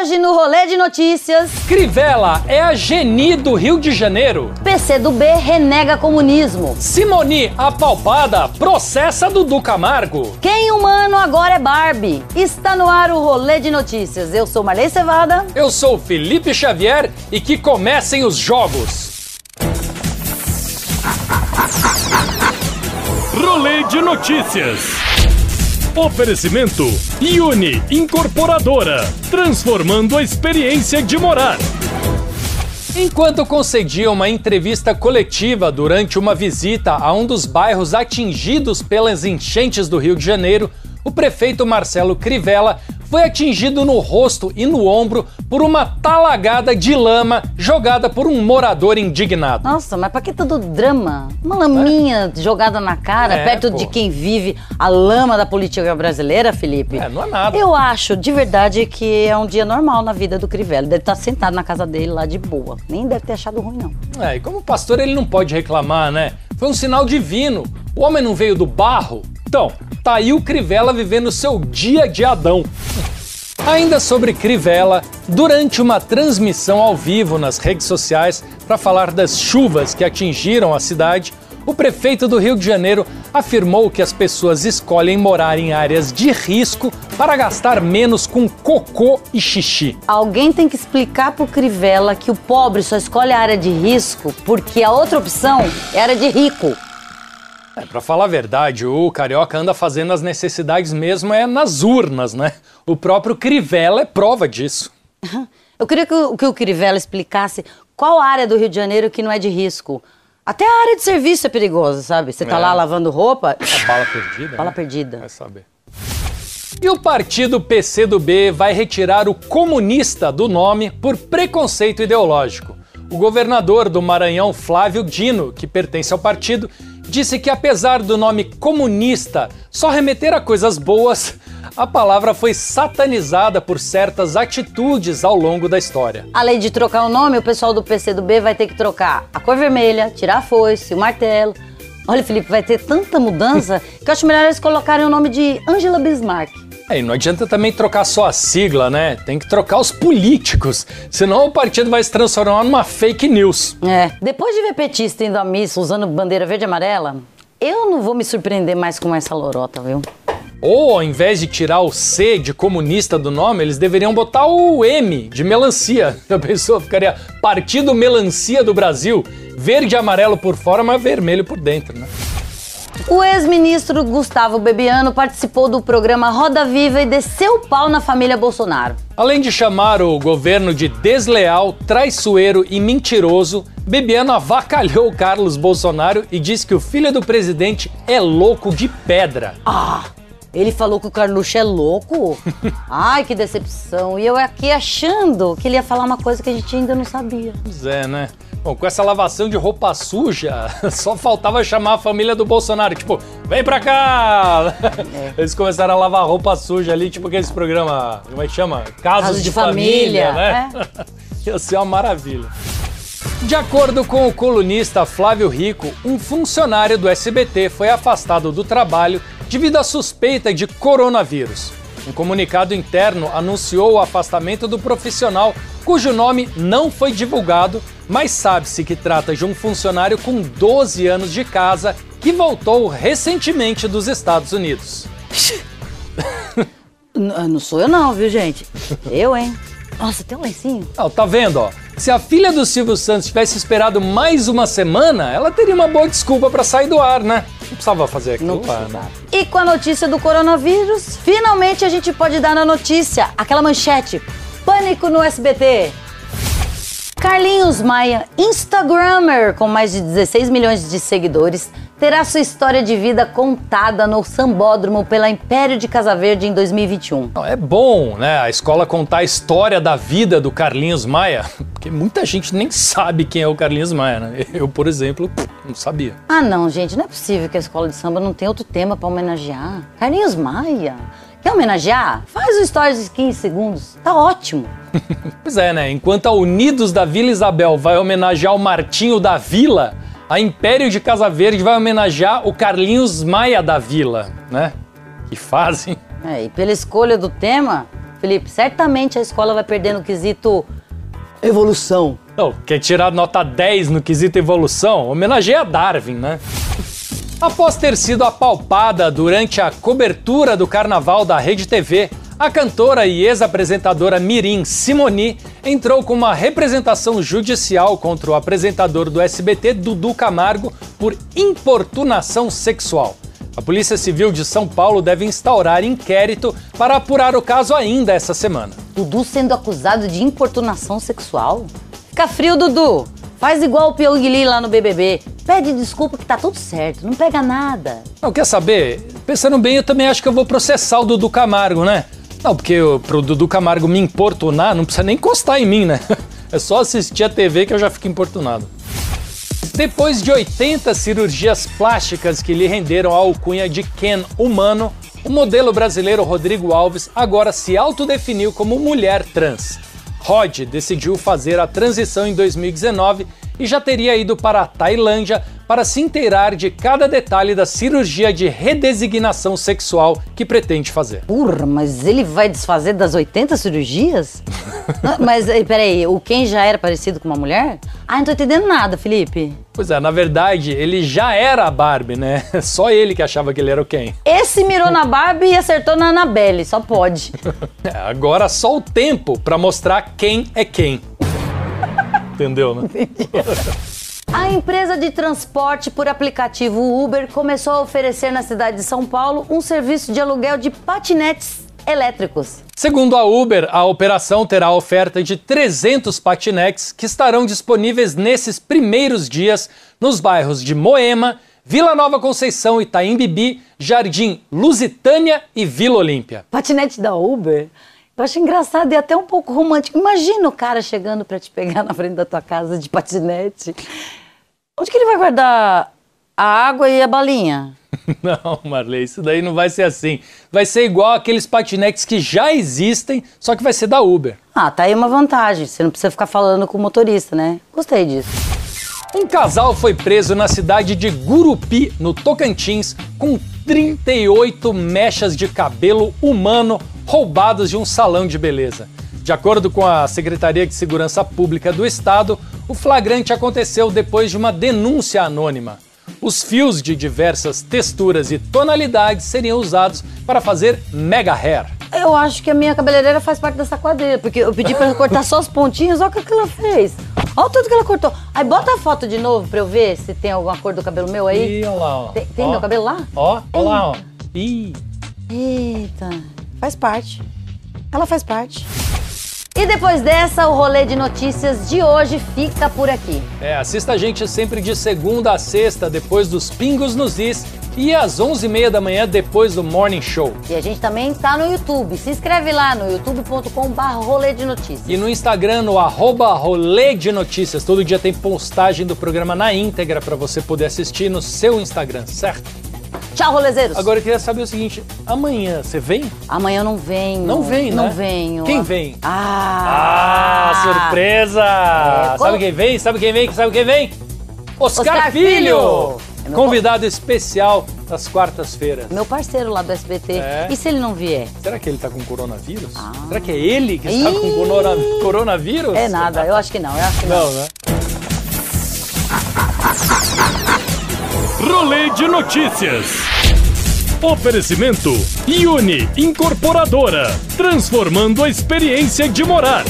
Hoje no Rolê de Notícias, Crivella é a Geni do Rio de Janeiro. PCdoB renega comunismo. Simoni, apalpada, processa Dudu Camargo. Quem humano agora é Barbie? Está no ar o Rolê de Notícias. Eu sou Marley Cevada. Eu sou Felipe Xavier e que comecem os jogos. Rolê de notícias. Oferecimento Uni Incorporadora, transformando a experiência de morar. Enquanto concedia uma entrevista coletiva durante uma visita a um dos bairros atingidos pelas enchentes do Rio de Janeiro, o prefeito Marcelo Crivella foi atingido no rosto e no ombro por uma talagada de lama jogada por um morador indignado. Nossa, mas pra que todo drama? Uma laminha jogada na cara, É, perto pô. de quem vive a lama da política brasileira, Felipe? É, não é nada. Eu acho, de verdade, que é um dia normal na vida do Crivella. Deve estar sentado na casa dele lá de boa. Nem deve ter achado ruim, não. É, e como pastor ele não pode reclamar, né? Foi um sinal divino. O homem não veio do barro? Então, tá aí o Crivella vivendo seu dia de Adão. Ainda sobre Crivella, durante uma transmissão ao vivo nas redes sociais para falar das chuvas que atingiram a cidade, o prefeito do Rio de Janeiro afirmou que as pessoas escolhem morar em áreas de risco para gastar menos com cocô e xixi. Alguém tem que explicar pro Crivella que o pobre só escolhe a área de risco porque a outra opção a área de rico. É, pra falar a verdade, o carioca anda fazendo as necessidades mesmo é nas urnas, né? O próprio Crivella é prova disso. Eu queria que o, que o Crivella explicasse qual área do Rio de Janeiro que não é de risco. Até a área de serviço é perigosa, sabe? Você tá É. lá lavando roupa, A bala perdida. bala né? perdida. Vai saber. E o partido PCdoB vai retirar o comunista do nome por preconceito ideológico. O governador do Maranhão, Flávio Dino, que pertence ao partido, disse que apesar do nome comunista só remeter a coisas boas, a palavra foi satanizada por certas atitudes ao longo da história. Além de trocar o nome, o pessoal do PCdoB vai ter que trocar a cor vermelha, tirar a foice, o martelo. Olha, Felipe, vai ter tanta mudança que eu acho melhor eles colocarem o nome de Angela Bismarck. É, e não adianta também trocar só a sigla, né? Tem que trocar os políticos, senão o partido vai se transformar numa fake news. É, depois de ver petista indo à missa usando bandeira verde e amarela, eu não vou me surpreender mais com essa lorota, viu? Ou ao invés de tirar o C de comunista do nome, eles deveriam botar o M de melancia. A pessoa ficaria Partido Melancia do Brasil, verde e amarelo por fora, mas vermelho por dentro, né? O ex-ministro Gustavo Bebiano participou do programa Roda Viva e desceu o pau na família Bolsonaro. Além de chamar o governo de desleal, traiçoeiro e mentiroso, Bebiano avacalhou Carlos Bolsonaro e disse que o filho do presidente é louco de pedra. Ah, ele falou que o Carluxo é louco? Ai, que decepção. E eu aqui achando que ele ia falar uma coisa que a gente ainda não sabia. Pois é, né? Bom, com essa lavação de roupa suja, só faltava chamar a família do Bolsonaro. Tipo, vem pra cá! Eles começaram a lavar roupa suja ali, tipo aqueles programas, como é que chama? Casos Caso de, de família, família, né? Ia ser uma maravilha. De acordo com o colunista Flávio Rico, um funcionário do SBT foi afastado do trabalho devido à suspeita de coronavírus. Um comunicado interno anunciou o afastamento do profissional, cujo nome não foi divulgado, mas sabe-se que trata de um funcionário com 12 anos de casa que voltou recentemente dos Estados Unidos. N- não sou eu não, viu, gente? Eu, hein? Nossa, tem um lencinho? Ah, tá vendo, ó? Se a filha do Silvio Santos tivesse esperado mais uma semana, ela teria uma boa desculpa pra sair do ar, né? Não precisava fazer aquilo Não precisava. né? E com a notícia do coronavírus, finalmente a gente pode dar na notícia aquela manchete: Pânico no SBT. Carlinhos Maia, Instagrammer com mais de 16 milhões de seguidores, terá sua história de vida contada no Sambódromo pela Império de Casa Verde em 2021. Não, é bom, né? A escola contar a história da vida do Carlinhos Maia, porque muita gente nem sabe quem é o Carlinhos Maia, né? Eu, por exemplo, não sabia. Ah, não, gente, não é possível que a escola de samba não tenha outro tema pra homenagear. Carlinhos Maia, quer homenagear? Faz o stories de 15 segundos, tá ótimo. Pois é, né? Enquanto a Unidos da Vila Isabel vai homenagear o Martinho da Vila, a Império de Casa Verde vai homenagear o Carlinhos Maia da Vila, né? Que fazem. É, e pela escolha do tema, Felipe, certamente a escola vai perder no quesito evolução. Não, quer tirar nota 10 no quesito evolução? Homenageia Darwin, né? Após ter sido apalpada durante a cobertura do carnaval da Rede TV, a cantora e ex-apresentadora Mirim Simoni entrou com uma representação judicial contra o apresentador do SBT, Dudu Camargo, por importunação sexual. A Polícia Civil de São Paulo deve instaurar inquérito para apurar o caso ainda essa semana. Dudu sendo acusado de importunação sexual? Fica frio, Dudu. Faz igual o Pyong Lee lá no BBB. Pede desculpa que tá tudo certo, não pega nada. Não, quer saber? Pensando bem, eu também acho que eu vou processar o Dudu Camargo, né? Não, porque pro Dudu Camargo me importunar, não precisa nem encostar em mim, né? É só assistir a TV que eu já fico importunado. Depois de 80 cirurgias plásticas que lhe renderam a alcunha de Ken humano, o modelo brasileiro Rodrigo Alves agora se autodefiniu como mulher trans. Rod decidiu fazer a transição em 2019 e já teria ido para a Tailândia para se inteirar de cada detalhe da cirurgia de redesignação sexual que pretende fazer. Porra, mas ele vai desfazer das 80 cirurgias? Não, mas eh, peraí, o Ken já era parecido com uma mulher? Ah, não tô entendendo nada, Felipe. Pois é, na verdade, ele já era a Barbie, né? Só ele que achava que ele era o Ken. Esse mirou na Barbie e acertou na Annabelle, só pode. É, agora só o tempo para mostrar quem é quem. Entendeu, né? A empresa de transporte por aplicativo Uber começou a oferecer na cidade de São Paulo um serviço de aluguel de patinetes elétricos. Segundo a Uber, a operação terá a oferta de 300 patinetes que estarão disponíveis nesses primeiros dias nos bairros de Moema, Vila Nova Conceição, Itaim Bibi, Jardim Lusitânia e Vila Olímpia. Patinete da Uber? Eu acho engraçado e até um pouco romântico. Imagina o cara chegando para te pegar na frente da tua casa de patinete. Onde que ele vai guardar a água e a balinha? Não, Marley, isso daí não vai ser assim. Vai ser igual aqueles patinetes que já existem, só que vai ser da Uber. Ah, tá aí uma vantagem. Você não precisa ficar falando com o motorista, né? Gostei disso. Um casal foi preso na cidade de Gurupi, no Tocantins, com 38 mechas de cabelo humano roubadas de um salão de beleza. De acordo com a Secretaria de Segurança Pública do Estado, o flagrante aconteceu depois de uma denúncia anônima. Os fios de diversas texturas e tonalidades seriam usados para fazer mega hair. Eu acho que a minha cabeleireira faz parte dessa quadrilha, porque eu pedi pra ela cortar só os pontinhos, olha o que ela fez. Olha o tanto que ela cortou. Aí bota a foto de novo pra eu ver se tem alguma cor do cabelo meu aí. Ih, olha lá, ó. Tem, tem Ó. meu cabelo lá? Ó, olha lá, ó. Ih. Eita, faz parte. Ela faz parte. E depois dessa, o rolê de notícias de hoje fica por aqui. É, assista a gente sempre de segunda a sexta, depois dos Pingos nos Is e às 11h30 da manhã, depois do Morning Show. E a gente também tá no YouTube. Se inscreve lá no youtube.com.br rolê de notícias. E no Instagram, no arroba rolê de notícias. Todo dia tem postagem do programa na íntegra para você poder assistir no seu Instagram, certo? Tchau, rolezeiros. Agora eu queria saber o seguinte: amanhã você vem? Amanhã eu não venho. Não vem, né? Não venho. Quem vem? Ah! Ah, surpresa! É, Sabe quem vem? Sabe quem vem? Sabe quem vem? Oscar, Oscar Filho! Filho! É Convidado especial das quartas-feiras. Meu parceiro lá do SBT. É? E se ele não vier? Será que ele tá com coronavírus? Será que é ele que está com Ih! coronavírus? É nada, eu acho que não, eu acho que não. Não, né? Rolê de notícias. Oferecimento Uni Incorporadora, transformando a experiência de morar.